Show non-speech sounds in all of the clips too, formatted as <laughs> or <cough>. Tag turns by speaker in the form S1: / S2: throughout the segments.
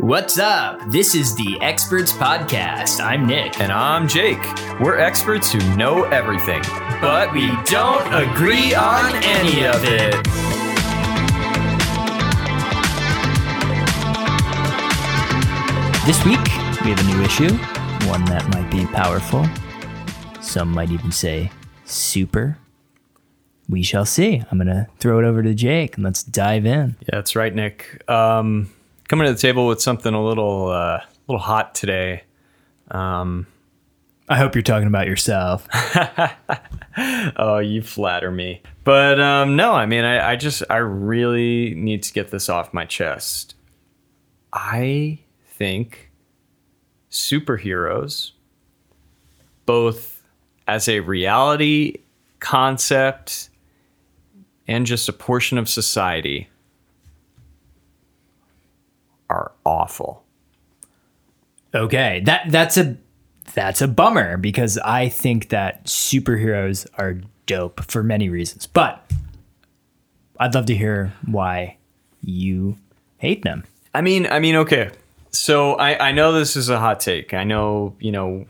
S1: What's up? This is the Experts Podcast. I'm Nick.
S2: And I'm Jake. We're experts who know everything, but we don't agree on any of it.
S1: This week, we have a new issue, one that might be powerful. Some might even say super. We shall see. I'm going to throw it over to Jake and let's dive in.
S2: Yeah, that's right, Nick. Um, coming to the table with something a little, uh, little hot today. Um,
S1: I hope you're talking about yourself. <laughs>
S2: oh, you flatter me. But um, no, I mean, I, I just, I really need to get this off my chest. I think superheroes, both as a reality concept and just a portion of society, are awful.
S1: Okay, that that's a that's a bummer because I think that superheroes are dope for many reasons. But I'd love to hear why you hate them.
S2: I mean, I mean, okay. So I, I know this is a hot take. I know, you know,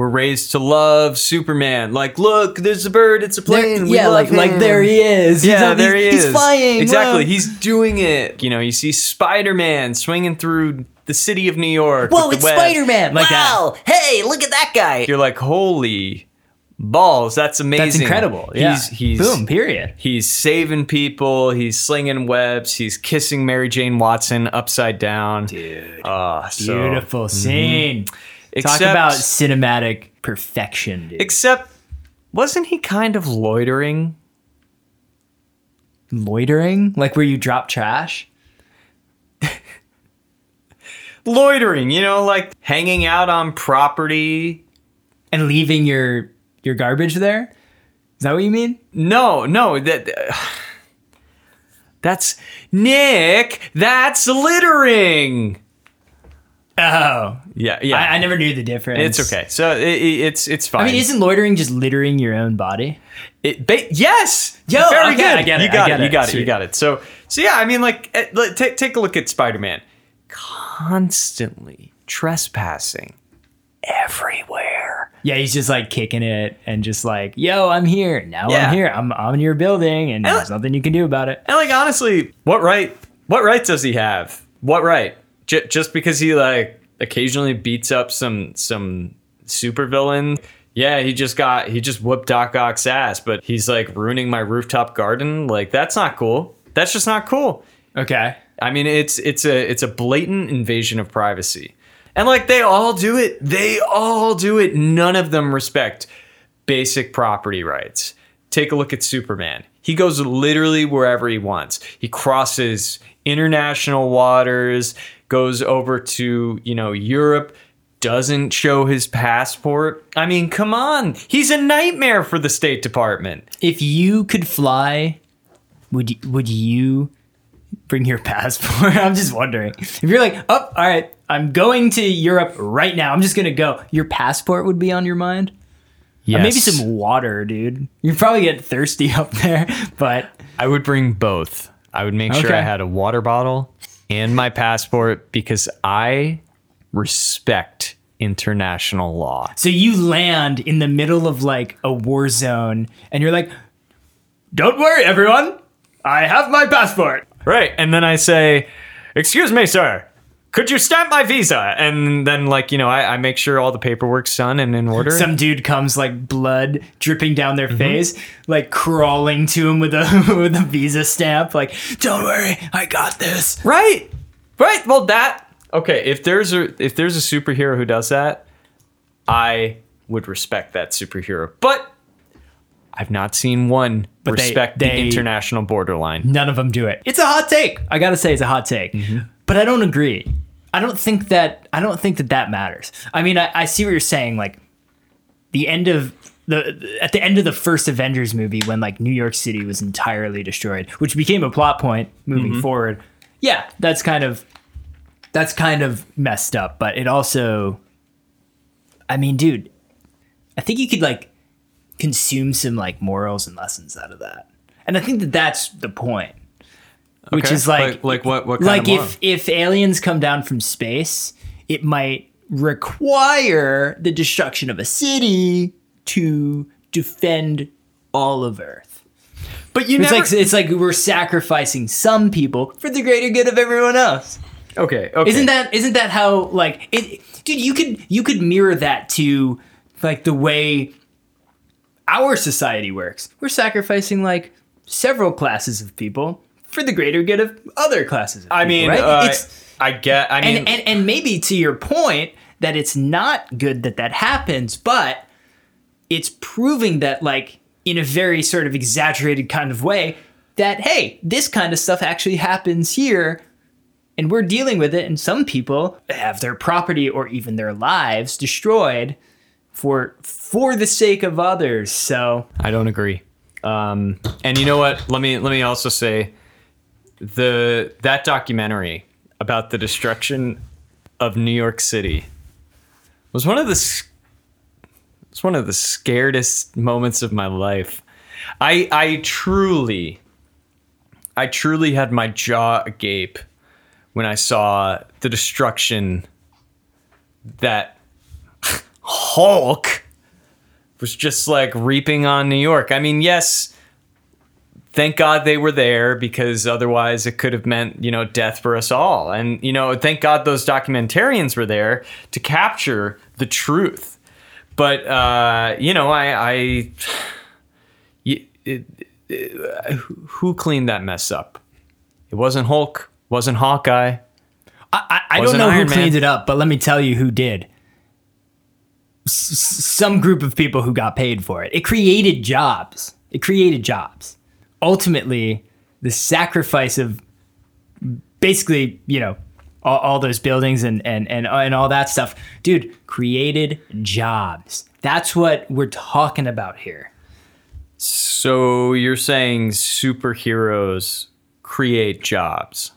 S2: we're raised to love Superman. Like, look, there's a bird, it's a plane. we
S1: yeah, like like there he is. He's
S2: Yeah,
S1: on-
S2: there he
S1: he's,
S2: is.
S1: He's flying.
S2: Exactly,
S1: Whoa.
S2: he's doing it. You know, you see Spider Man swinging through the city of New York.
S1: Whoa, it's. Spider Man. Like that.
S2: wow, hey, look at that guy. You're like, holy balls, that's amazing.
S1: That's incredible. Yeah.
S2: He's he's
S1: boom. Period.
S2: He's saving people. He's slinging webs. He's kissing Mary Jane Watson upside down.
S1: Dude,
S2: Ah, so-
S1: beautiful scene. Talk
S2: Except-
S1: about cinematic perfection, dude.
S2: Except, wasn't he kind of loitering?
S1: Loitering, like where you drop trash. <laughs>
S2: Loitering, you know, like hanging out on property.
S1: and leaving your your garbage there. Is that what you mean?
S2: No, no, that <sighs> that's Nick. That's littering.
S1: Oh,
S2: Yeah, yeah.
S1: I, I never knew the difference.
S2: it's okay. So it, it- it's it's fine.
S1: I mean, isn't loitering just littering your own body?
S2: It, ba- yes.
S1: Yo,
S2: very
S1: okay,
S2: good.
S1: I get it,
S2: You got
S1: get
S2: it. You
S1: it.
S2: got it. You got it. So, so yeah. I mean, like, eh, take take a look at Spider Man, constantly trespassing everywhere.
S1: Yeah, he's just like kicking it and just like, yo, I'm here. Now
S2: Yeah.
S1: I'm here. I'm on your building and
S2: And-
S1: there's nothing you can do about it.
S2: And like, honestly, what right? What right does he have? What right? J- just because he like occasionally beats up some some supervillain. Yeah, he just got he just whooped Doc Ock's ass, but he's like ruining my rooftop garden. Like that's not cool. That's just not cool.
S1: Okay.
S2: I mean, it's it's a it's a blatant invasion of privacy, and like they all do it. They all do it. None of them respect basic property rights. Take a look at Superman. He goes literally wherever he wants. He crosses international waters, goes over to you know Europe. Doesn't show his passport. I mean, come on. He's a nightmare for the State Department.
S1: If you could fly, would you, would you bring your <laughs> passport? I'm just wondering. If you're like, oh, all right, I'm going to Europe right now. I'm just gonna go. Your passport would be on your mind.
S2: Yeah,
S1: Or maybe some water, dude. You'd probably get thirsty <laughs> up there, but
S2: I would bring both. I would make sure I had a water bottle and my passport because I respect international law.
S1: So you land in the middle of like a war zone and you're like, don't worry, everyone. I have my passport.
S2: Right. And then I say, Excuse me, sir. Could you stamp my visa? And then, like, you know, I, I make sure all the paperwork's done and in order.
S1: Some dude comes like blood dripping down their mm-hmm. face, like crawling to him with a <laughs> with a visa stamp, like, don't worry, I got this.
S2: right. Right. Well, that. Okay. If there's a if there's a superhero who does that, I would respect that superhero. But I've not seen one
S1: But
S2: respect
S1: they-
S2: the international borderline.
S1: None of them do it. It's a hot take. I gotta say, it's a hot take. Mm-hmm. But I don't agree. I don't think that. I don't think that that matters. I mean, I, I see what you're saying. Like the end of the at the end of the first Avengers movie, when like New York City was entirely destroyed, which became a plot point moving mm-hmm. forward. Yeah, that's kind of that's kind of messed up. But it also, I mean, dude, I think you could like consume some like morals and lessons out of that. And I think that that's the point. Which is like
S2: like, like what? What kind
S1: like
S2: of
S1: if if aliens come down from space, it might require the destruction of a city to defend all of Earth.
S2: But you know
S1: It's
S2: never.
S1: like it's like we're sacrificing some people for the greater good of everyone else.
S2: okay, okay.
S1: Isn't that isn't that how like it dude you could you could mirror that to like the way our society works. We're sacrificing like several classes of people for the greater good of other classes of
S2: I
S1: people,
S2: mean,
S1: right?
S2: uh,
S1: it's
S2: I get. I mean,
S1: and, and and maybe to your point that it's not good that that happens, but it's proving that like in a very sort of exaggerated kind of way that hey, this kind of stuff actually happens here and we're dealing with it and some people have their property or even their lives destroyed for for the sake of others. So,
S2: I don't agree. Um, and you know what? Let me let me also say the that documentary about the destruction of New York City was one of the it's one of the scaredest moments of my life. I I truly I truly had my jaw agape when I saw the destruction that <laughs> Hulk was just like reaping on New York. I mean, yes, thank God they were there because otherwise it could have meant, you know, death for us all. And, you know, thank God those documentarians were there to capture the truth. But, uh, you know, I, I, <sighs> y- it, it, who cleaned that mess up? It wasn't Hulk, wasn't Hawkeye.
S1: I, I, I don't know
S2: Iron
S1: who cleaned it up, but let me tell you who did. S- some group of people who got paid for it. It created jobs. It created jobs. Ultimately, the sacrifice of basically, you know, all, all those buildings and, and, and, and all that stuff, dude, created jobs. That's what we're talking about here.
S2: So you're saying superheroes create jobs?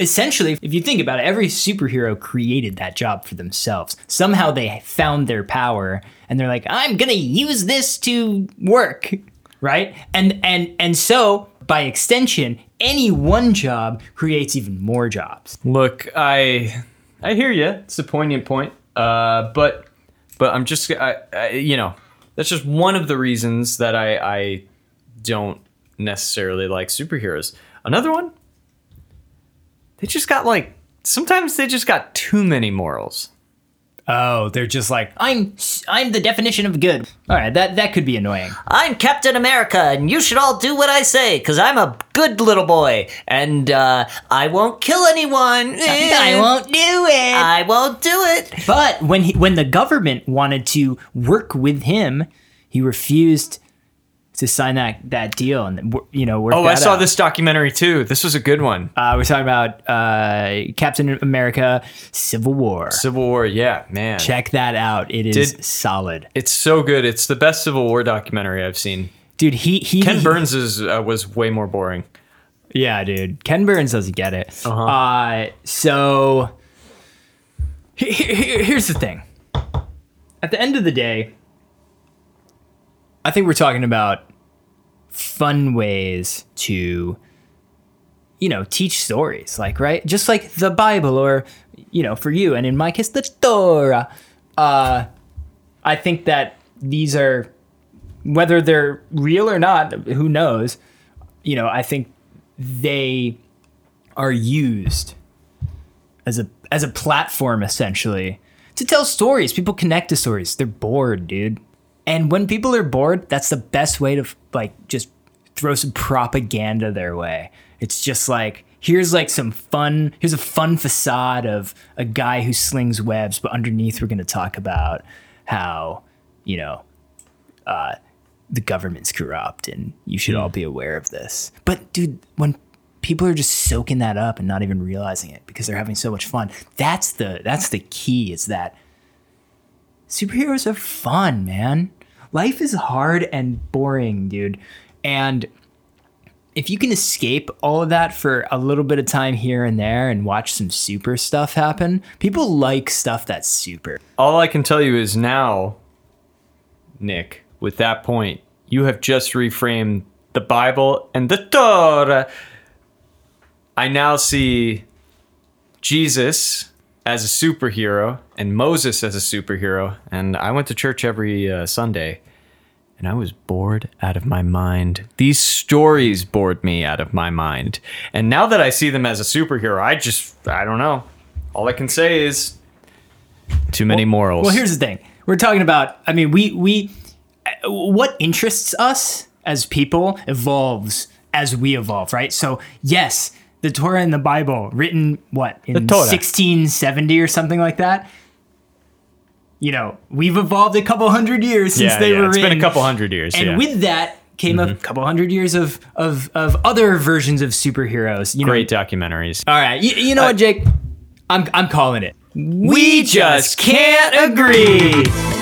S1: essentially, if you think about it, every superhero created that job for themselves. Somehow they found their power and they're like, I'm gonna use this to work. Right? And and and so by extension, any one job creates even more jobs.
S2: Look, I I hear you. It's a poignant point. Uh, but but I'm just I, I you know that's just one of the reasons that I I don't necessarily like superheroes. Another one, they just got like sometimes they just got too many morals.
S1: Oh, they're just like, I'm I'm the definition of good. All right, that that could be annoying.
S3: I'm Captain America, and you should all do what I say, because I'm a good little boy, and uh, I won't kill anyone. <laughs>
S1: I won't do it.
S3: I won't do it.
S1: But when he, when the government wanted to work with him, he refused to sign that that deal and you know
S2: Oh, I saw
S1: out.
S2: this documentary too. This was a good one.
S1: Uh, we're talking about uh, Captain America: Civil War.
S2: Civil War, yeah, man.
S1: Check that out. It is
S2: Did-
S1: solid,
S2: It's so good. It's the best Civil War documentary I've seen.
S1: dude. He he.
S2: Ken
S1: he-
S2: Burns is uh, was way more boring.
S1: Yeah, dude. Ken Burns doesn't get it.
S2: Uh-huh.
S1: Uh, so he- he- here's the thing. At the end of the day, I think we're talking about fun ways to, you know, teach stories. Like, right? Just like the Bible or, you know, for you, and in my case, the Torah. Uh, I think that these are, whether they're real or not, who knows? You know, I think they are used as a as a platform essentially to tell stories. People connect to stories. They're bored, dude. And when people are bored, that's the best way to like just throw some propaganda their way. It's just like here's like some fun here's a fun facade of a guy who slings webs, but underneath we're going to talk about how, you know, uh, the government's corrupt and you should all be aware of this. But dude, when people are just soaking that up and not even realizing it because they're having so much fun, that's the that's the key. Is that superheroes are fun, man. Life is hard and boring, dude. And if you can escape all of that for a little bit of time here and there and watch some super stuff happen, people like stuff that's super.
S2: All I can tell you is now, Nick, with that point, you have just reframed the Bible and the Torah I now see Jesus as a superhero and Moses as a superhero. And I went to church every uh, Sunday and I was bored out of my mind. These stories bored me out of my mind. And now that I see them as a superhero, I just, I don't know. All I can say is too many morals.
S1: Well, here's the thing. We're talking about. I mean, we we uh, what interests us as people evolves as we evolve, right? So yes, the Torah and the Bible, written what in 1670 or something like that. You know, we've evolved a couple hundred years since
S2: yeah,
S1: they
S2: yeah,
S1: were
S2: it's been
S1: written.
S2: a couple hundred years.
S1: and
S2: yeah. Mm-hmm.
S1: with that came a couple hundred years of of of other versions of superheroes. You know,
S2: Great documentaries.
S1: all right, you, you know what, Jake? I'm I'm calling it.
S2: We just can't agree.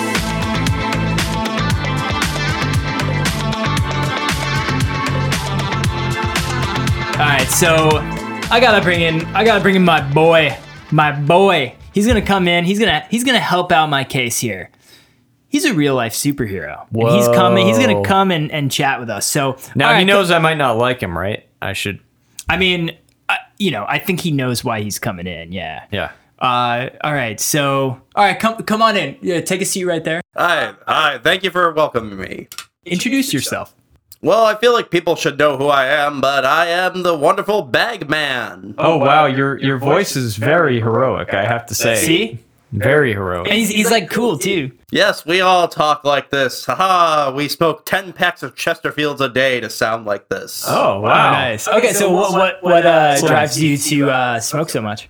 S1: So I gotta bring in I gotta bring in my boy, my boy. He's gonna come in. He's gonna he's gonna help out my case here. He's a real life superhero. And he's coming. He's gonna come and, and chat with us. So
S2: Now
S1: all
S2: he
S1: right,
S2: knows I might not like him, right? I should.
S1: I mean, I, you know, I think he knows why he's coming in. Yeah.
S2: Yeah.
S1: Uh, all right. So all right, come come on in. Yeah, take a seat right there.
S4: Hi, hi. Thank you for welcoming me.
S1: Introduce yourself.
S4: Well, I feel like people should know who I am, but I am the wonderful Bag Man.
S2: Oh wow, your your voice is very heroic. I have to say.
S1: See,
S2: Very heroic.
S1: and he's he's like cool too.
S4: Yes, we all talk like this. Haha, we smoke 10 packs of Chesterfields a day to sound like this.
S2: Oh wow.
S1: Nice. Okay, so what what what uh, drives you to uh, smoke so much?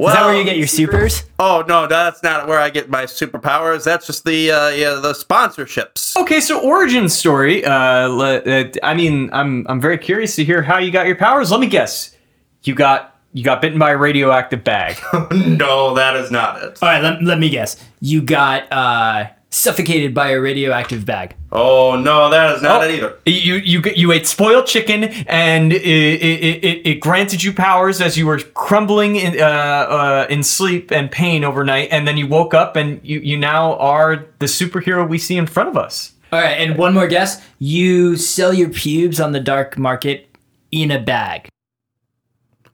S4: Well,
S1: Is that where you get your supers?
S4: Oh, no, that's not where I get my superpowers. That's just the uh, yeah, the sponsorships.
S2: Okay, so origin story. Uh, le- uh, I mean, I'm I'm very curious to hear how you got your powers. Let me guess. You got you got bitten by a radioactive bag. <laughs>
S4: no, that is not it.
S1: All right, let, let me guess. You got uh, suffocated by a radioactive bag.
S4: Oh, no, that is not it either.
S2: You you you ate spoiled chicken, and it, it, it, it granted you powers as you were crumbling in uh, uh, in sleep and pain overnight, and then you woke up, and you you now are the superhero we see in front of us.
S1: All right, and one more guess. You sell your pubes on the dark market in a bag.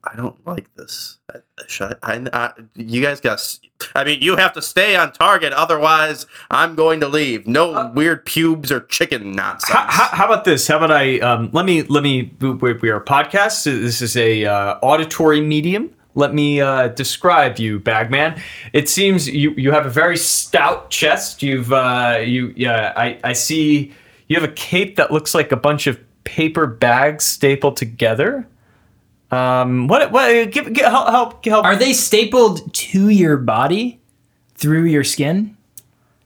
S4: I don't like this. I, I, I, you guys got. I mean, you have to stay on target, otherwise, I'm going to leave. No weird pubes or chicken nonsense.
S2: How, how, how about this? How about I um, let me let me we, we are a podcast. This is a uh, auditory medium. Let me uh, describe you, Bagman. It seems you you have a very stout chest. You've uh, you yeah. I I see you have a cape that looks like a bunch of paper bags stapled together. Um, what what give, give help help help.
S1: Are they stapled to your body through your skin?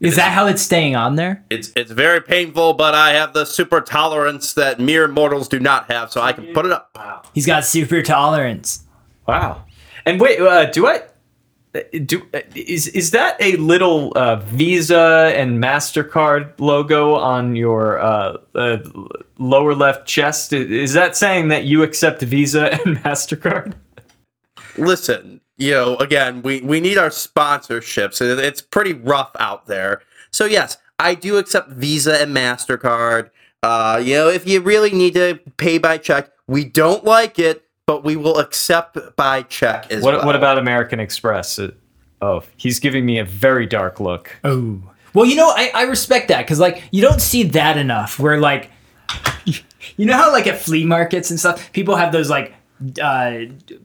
S1: Is that how it's staying on there?
S4: It's it's very painful, but I have the super tolerance that mere mortals do not have, so I can put it up. Wow.
S1: He's got super tolerance.
S2: Wow. And wait, uh, do I do is is that a little uh, Visa and Mastercard logo on your uh, uh, lower left chest? Is that saying that you accept Visa and <laughs> Mastercard?
S4: Listen, you know, again, we we need our sponsorships. It- It's pretty rough out there. So yes, I do accept Visa and Mastercard. Uh, you know, if you really need to pay by check, we don't like it, but we will accept by check as
S2: What
S4: well.
S2: what about American Express? Uh, oh, he's giving me a very dark look.
S1: Oh. Well, you know, I, I respect that because, like, you don't see that enough where, like, <laughs> you know how, like, at flea markets and stuff, people have those, like, uh,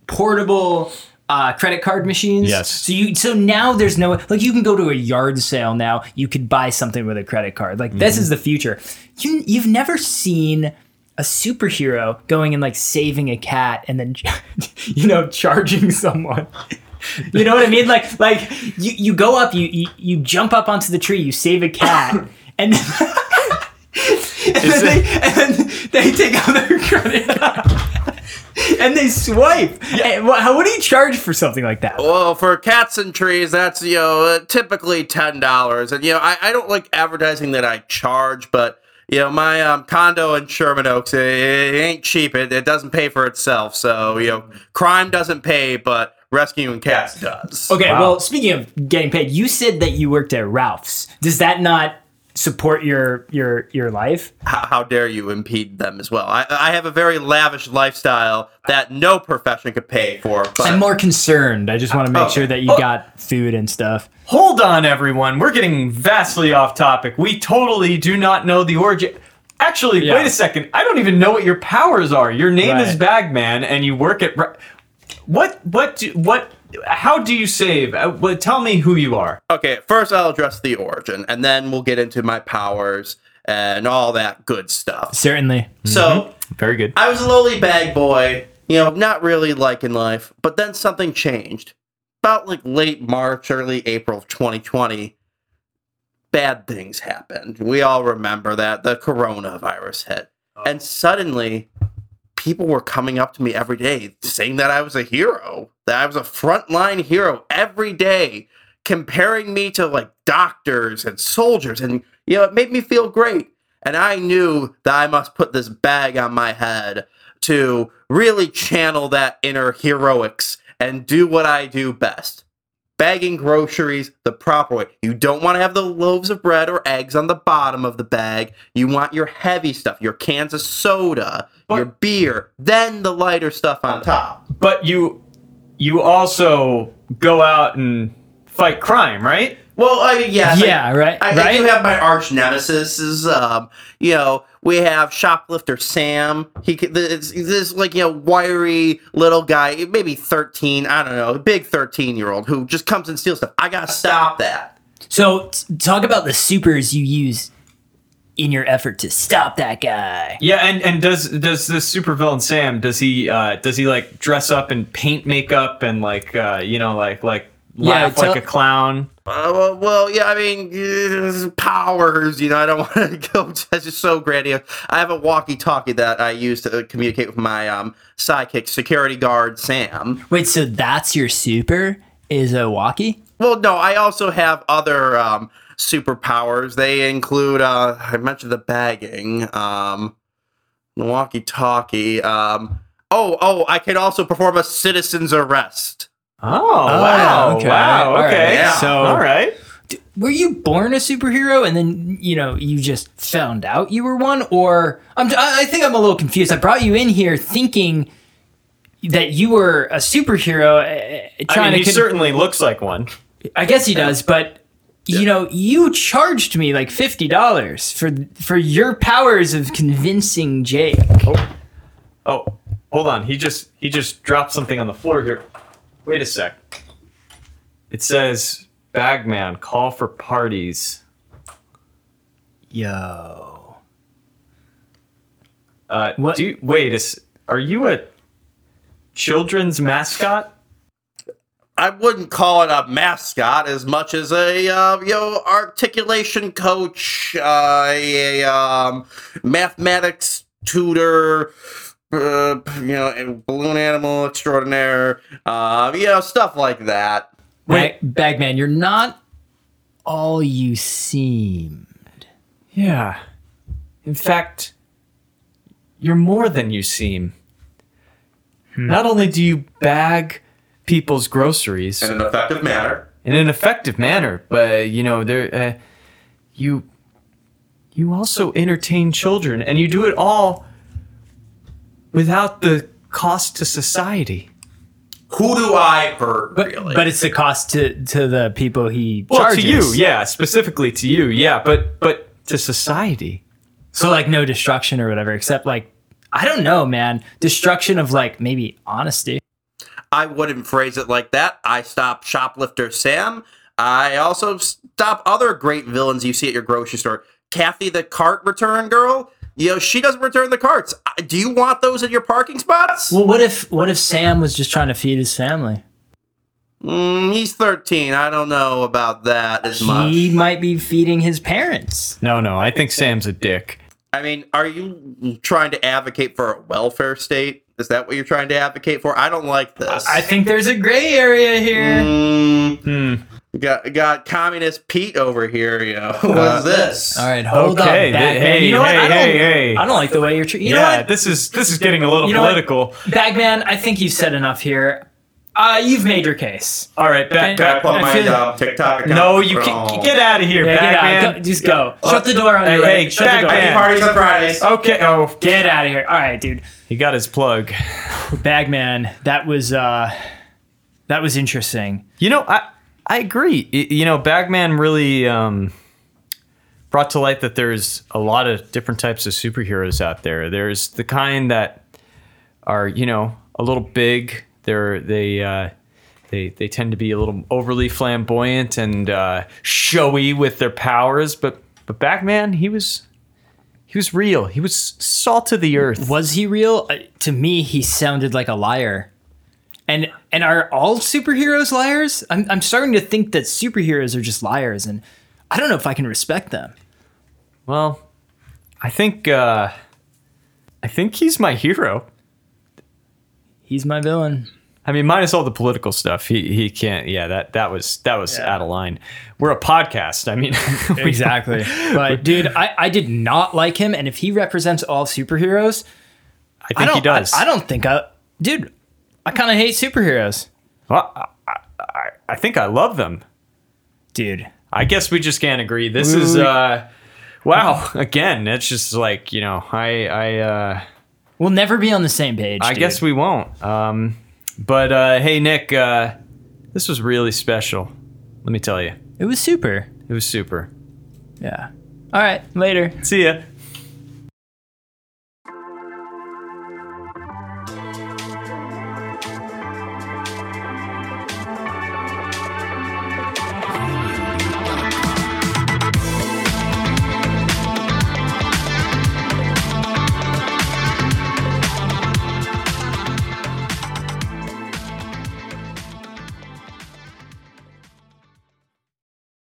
S1: portable uh, credit card machines?
S2: Yes.
S1: So you, so now there's no, like, you can go to a yard sale now, you could buy something with a credit card. Like, this is the future. You, you've never seen a superhero going and, like, saving a cat and then, <laughs> you know, charging someone. You know what I mean? Like, like you, you go up, you, you you jump up onto the tree, you save a cat, <laughs> and then, <laughs> and, then they, and then they take out their credit card and they swipe. And what, how, what do you charge for something like that?
S4: Well, for cats and trees, that's you know typically ten dollars, and you know I, I don't like advertising that I charge, but you know my um, condo in Sherman Oaks, it, it ain't cheap. It, it doesn't pay for itself, so you know crime doesn't pay, but rescuing cats does.
S1: Okay,
S2: Wow.
S1: well, speaking of getting paid, you said that you worked at Ralph's. Does that not support your your your life.
S4: how, how dare you impede them as well? I, I have a very lavish lifestyle that no profession could pay for. But
S1: I'm more concerned. I just want to make
S4: Oh.
S1: sure that you
S2: Oh.
S1: got food and stuff.
S2: Hold on, everyone. We're getting vastly off topic. We totally do not know the origin. Actually,
S1: Yeah.
S2: wait a second. I don't even know what your powers are. Your name is Bagman, and you work at. Re- What? What? Do, what? How do you save? Uh, well, tell me who you are.
S4: okay, first I'll address the origin, and then we'll get into my powers and all that good stuff.
S1: Certainly.
S4: So
S2: Very good.
S4: I was a lowly bag boy, you know, not really liking life, but then something changed. About like late March, early April of 2020, bad things happened. We all remember that the coronavirus hit. And suddenly, people were coming up to me every day saying that I was a hero, that I was a frontline hero every day, comparing me to like doctors and soldiers. And, you know, it made me feel great. And I knew that I must put this bag on my head to really channel that inner heroics and do what I do best. Bagging groceries the proper way. You don't want to have the loaves of bread or eggs on the bottom of the bag. You want your heavy stuff, your cans of soda, your beer, then the lighter stuff on top.
S2: But you, you also go out and fight crime, right?
S4: Well, I mean, yes, I-
S1: Yeah, right.
S4: I, I do have my arch nemesis. Is um, you know, we have shoplifter Sam. He could- this this like you know wiry little guy, maybe thirteen. I don't know, a big thirteen year old who just comes and steals stuff. I gotta stop that.
S1: so t- talk about the supers you use in your effort to stop that guy.
S2: Yeah, and and does does this supervillain Sam does he uh does he like dress up in paint makeup and like uh you know like like
S1: Yeah,
S2: laugh
S1: tell-
S2: like a clown?
S4: Uh, well, well, yeah, I mean, powers. You know, I don't <laughs> want to go. That's just so grandiose. I have a walkie-talkie that I use to uh, communicate with my um sidekick, security guard Sam.
S1: Wait, so that's your super is a walkie?
S4: Well, no, I also have other um, superpowers. They include, uh, I mentioned the bagging, um, the walkie-talkie. Um, oh, oh, I can also perform a citizen's arrest.
S2: Oh, wow.
S1: okay.
S2: Wow.
S1: All right.
S4: Yeah.
S1: So-
S2: all right.
S1: Were you born a superhero and then you know you just found out you were one, or I'm I I think I'm a little confused. I brought you in here thinking that you were a superhero, uh,
S2: I
S1: trying
S2: mean, he
S1: to. con-
S2: certainly looks like one.
S1: I guess he does, but you know, you charged me like fifty dollars for for your powers of convincing Jake.
S2: Oh. Oh, hold on. He just he just dropped something on the floor here. Wait a sec. It says Bagman call for parties.
S1: Yo,
S2: Uh,
S1: What-
S2: Do you, wait, is are you a children's mascot?
S4: I wouldn't call it a mascot as much as a uh, you know articulation coach, uh, a um, mathematics tutor, uh, you know, a balloon animal extraordinaire, uh, you know, stuff like that.
S1: Bag, Bagman, you're not all you seem.
S2: Yeah. In fact, you're more than you seem. Not only do you bag people's groceries
S4: In an effective manner.
S2: in an effective manner, but you know, there uh, you you also entertain children and you do it all without the cost to society.
S4: Who do I hurt,
S1: But,
S4: really?
S1: but it's the cost to to the people he
S2: Well,
S1: charges.
S2: to you, yeah, specifically to you, yeah, but but to society.
S1: So like no destruction or whatever, except like I don't know, man. Destruction of like maybe honesty.
S4: I wouldn't phrase it like that. I stop shoplifter Sam. I also stop other great villains you see at your grocery store. Kathy, the cart return girl. You know, she doesn't return the carts. Uh, Do you want those in your parking spots?
S1: Well, what if what if Sam was just trying to feed his family?
S4: Mm, he's 13. I don't know about that as much.
S1: He might be feeding his parents.
S2: No, no, I think Sam's a dick.
S4: I mean, are you trying to advocate for a welfare state? Is that what you're trying to advocate for? I don't like this.
S1: I think there's a gray area here.
S4: Mm,
S2: Hmm.
S4: got got communist Pete over here. You <laughs> know, what's this?
S1: All right, hold
S2: Okay,
S1: up, Bagman.
S2: hey,
S1: you know what?
S2: hey,
S1: I don't,
S2: hey, hey.
S1: I don't like the way you're treating. You
S2: yeah,
S1: know what?
S2: this is this is getting a little
S1: You know what?
S2: political.
S1: Bagman, I think you've said enough here. Uh, you've made your case.
S2: All right, back,
S1: Can I
S2: back.
S1: pull my, feel-
S4: uh, TikTok account.
S2: No, you can get out of here,
S1: Yeah, get out.
S2: Bagman.
S1: Go, just go. Shut the door on
S2: Hey,
S1: you.
S2: hey,
S1: Ray. Shut the door.
S2: Bagman.
S4: Parties on Fridays.
S2: Okay. Oh,
S1: Get out of here. All right, dude.
S2: he got his plug.
S1: Bagman, that was uh, that was interesting.
S2: You know, I I agree. You know, Bagman really um, brought to light that there's a lot of different types of superheroes out there. There's the kind that are you know a little big. They're they uh, they they tend to be a little overly flamboyant and uh, showy with their powers. But but Bagman, he was he was real. He was salt of the earth.
S1: Was he real? Uh, to me, he sounded like a liar. And and are all superheroes liars? I'm I'm starting to think that superheroes are just liars, and I don't know if I can respect them.
S2: Well, I think uh, I think he's my hero.
S1: He's my villain.
S2: I mean, minus all the political stuff, he he can't. Yeah, that that was that was
S1: Yeah.
S2: out of line. We're a podcast. I mean, <laughs>
S1: Exactly. but dude, I, I did not like him, and if he represents all superheroes,
S2: I think
S1: I
S2: he does.
S1: I, I don't think I dude, I kinda hate superheroes.
S2: Well, I, I, I- I think I love them.
S1: Dude.
S2: I guess we just can't agree. This is uh, wow. Again, it's just like you know, I I uh,
S1: We'll never be on the same page.
S2: I
S1: dude.
S2: guess we won't. Um, but uh, hey, Nick, uh, this was really special. Let me tell you,
S1: it was super.
S2: it was super.
S1: Yeah. All right, later.
S2: See ya.